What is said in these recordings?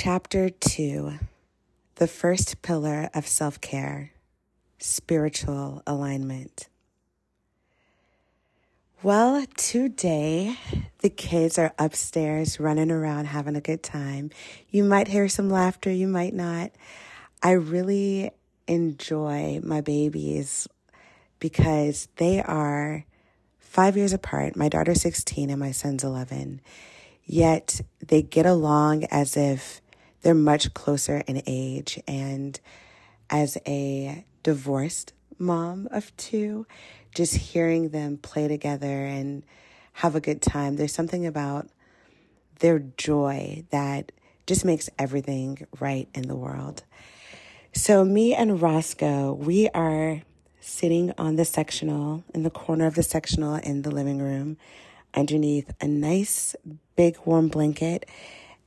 Chapter 2 The First Pillar of Self Care Spiritual Alignment. Well, today the kids are upstairs running around having a good time. You might hear some laughter, you might not. I really enjoy my babies because they are five years apart. My daughter's 16 and my son's 11. Yet they get along as if they're much closer in age. And as a divorced mom of two, just hearing them play together and have a good time, there's something about their joy that just makes everything right in the world. So, me and Roscoe, we are sitting on the sectional, in the corner of the sectional in the living room, underneath a nice big warm blanket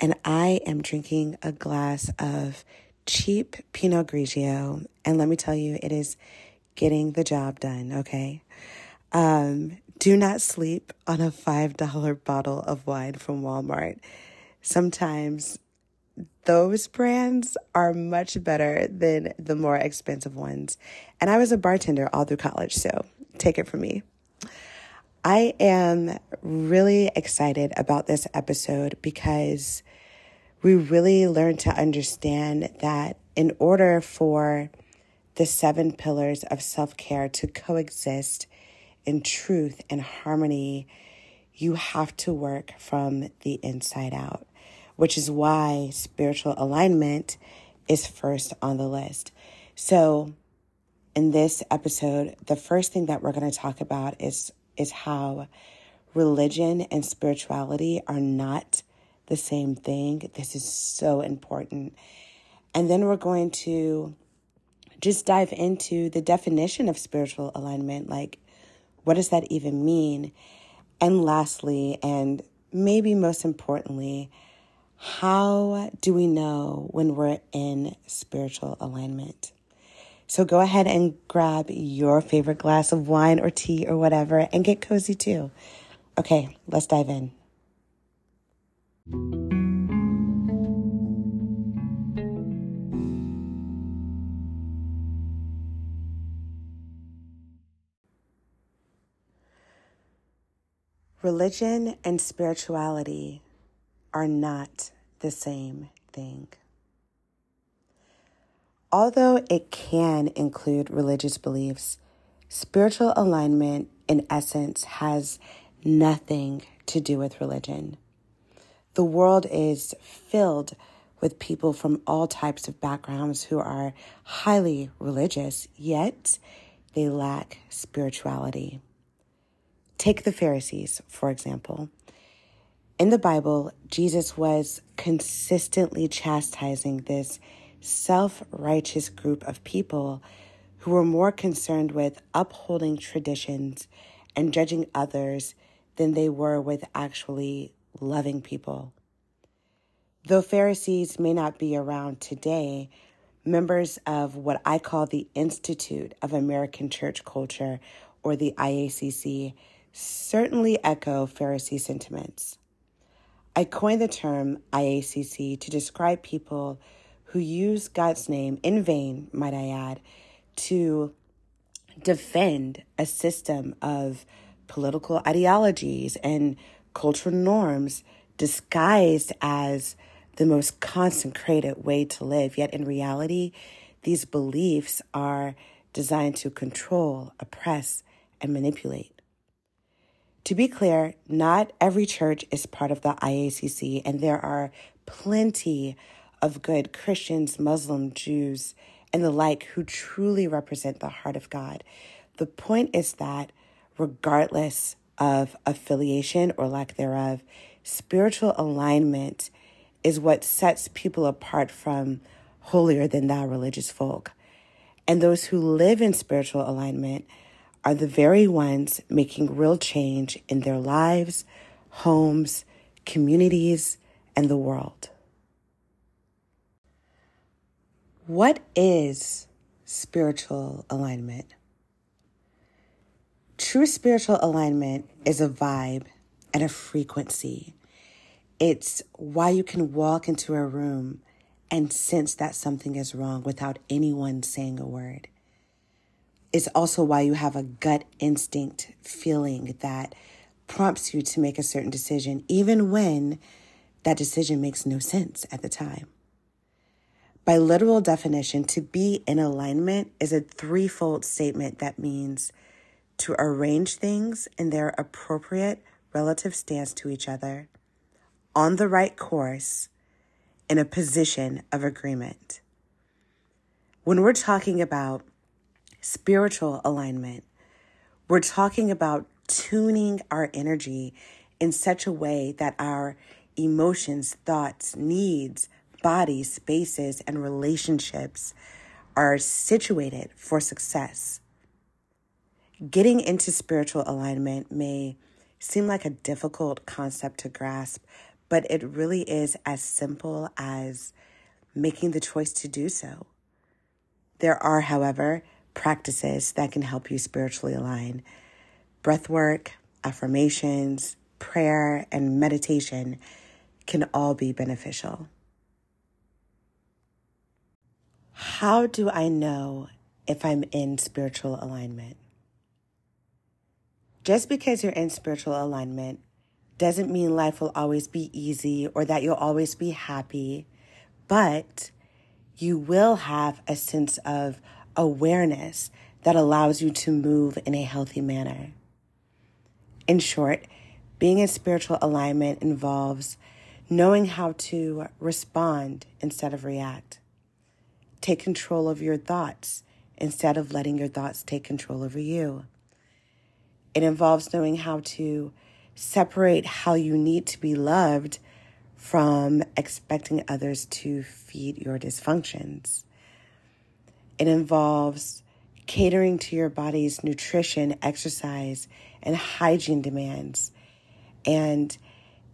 and I am drinking a glass of cheap Pinot Grigio. And let me tell you, it is getting the job done, okay? Um, do not sleep on a $5 bottle of wine from Walmart. Sometimes those brands are much better than the more expensive ones. And I was a bartender all through college, so take it from me. I am really excited about this episode because we really learn to understand that in order for the seven pillars of self care to coexist in truth and harmony, you have to work from the inside out, which is why spiritual alignment is first on the list. So, in this episode, the first thing that we're going to talk about is, is how religion and spirituality are not the same thing. This is so important. And then we're going to just dive into the definition of spiritual alignment. Like, what does that even mean? And lastly, and maybe most importantly, how do we know when we're in spiritual alignment? So go ahead and grab your favorite glass of wine or tea or whatever and get cozy too. Okay, let's dive in. Religion and spirituality are not the same thing. Although it can include religious beliefs, spiritual alignment in essence has nothing to do with religion. The world is filled with people from all types of backgrounds who are highly religious, yet they lack spirituality. Take the Pharisees, for example. In the Bible, Jesus was consistently chastising this self righteous group of people who were more concerned with upholding traditions and judging others than they were with actually loving people. Though Pharisees may not be around today, members of what I call the Institute of American Church Culture, or the IACC, certainly echo Pharisee sentiments. I coined the term IACC to describe people who use God's name in vain, might I add, to defend a system of political ideologies and cultural norms disguised as the most consecrated way to live. Yet in reality, these beliefs are designed to control, oppress, and manipulate. To be clear, not every church is part of the IACC, and there are plenty of good Christians, Muslim, Jews, and the like who truly represent the heart of God. The point is that regardless of affiliation or lack thereof, spiritual alignment is what sets people apart from holier than thou religious folk. And those who live in spiritual alignment are the very ones making real change in their lives, homes, communities, and the world. What is spiritual alignment? True spiritual alignment is a vibe and a frequency. It's why you can walk into a room and sense that something is wrong without anyone saying a word. It's also why you have a gut instinct feeling that prompts you to make a certain decision, even when that decision makes no sense at the time. By literal definition, to be in alignment is a threefold statement that means to arrange things in their appropriate relative stance to each other, on the right course, in a position of agreement. When we're talking about spiritual alignment, we're talking about tuning our energy in such a way that our emotions, thoughts, needs, bodies, spaces, and relationships are situated for success. Getting into spiritual alignment may seem like a difficult concept to grasp, but it really is as simple as making the choice to do so. There are, however, practices that can help you spiritually align. Breath work, affirmations, prayer, and meditation can all be beneficial. How do I know if I'm in spiritual alignment? Just because you're in spiritual alignment doesn't mean life will always be easy or that you'll always be happy, but you will have a sense of awareness that allows you to move in a healthy manner. In short, being in spiritual alignment involves knowing how to respond instead of react Take control of your thoughts instead of letting your thoughts take control over you. It involves knowing how to separate how you need to be loved from expecting others to feed your dysfunctions. It involves catering to your body's nutrition, exercise, and hygiene demands, and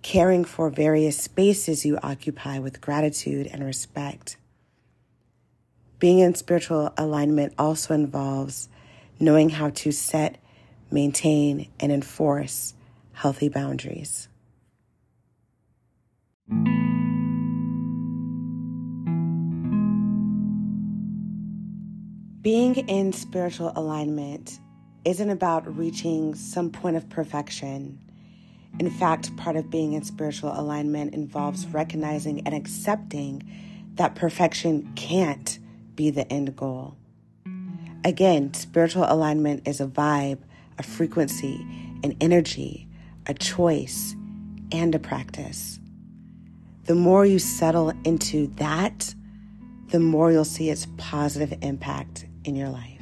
caring for various spaces you occupy with gratitude and respect. Being in spiritual alignment also involves knowing how to set, maintain, and enforce healthy boundaries. Being in spiritual alignment isn't about reaching some point of perfection. In fact, part of being in spiritual alignment involves recognizing and accepting that perfection can't be the end goal. Again, spiritual alignment is a vibe, a frequency, an energy, a choice, and a practice. The more you settle into that, the more you'll see its positive impact in your life.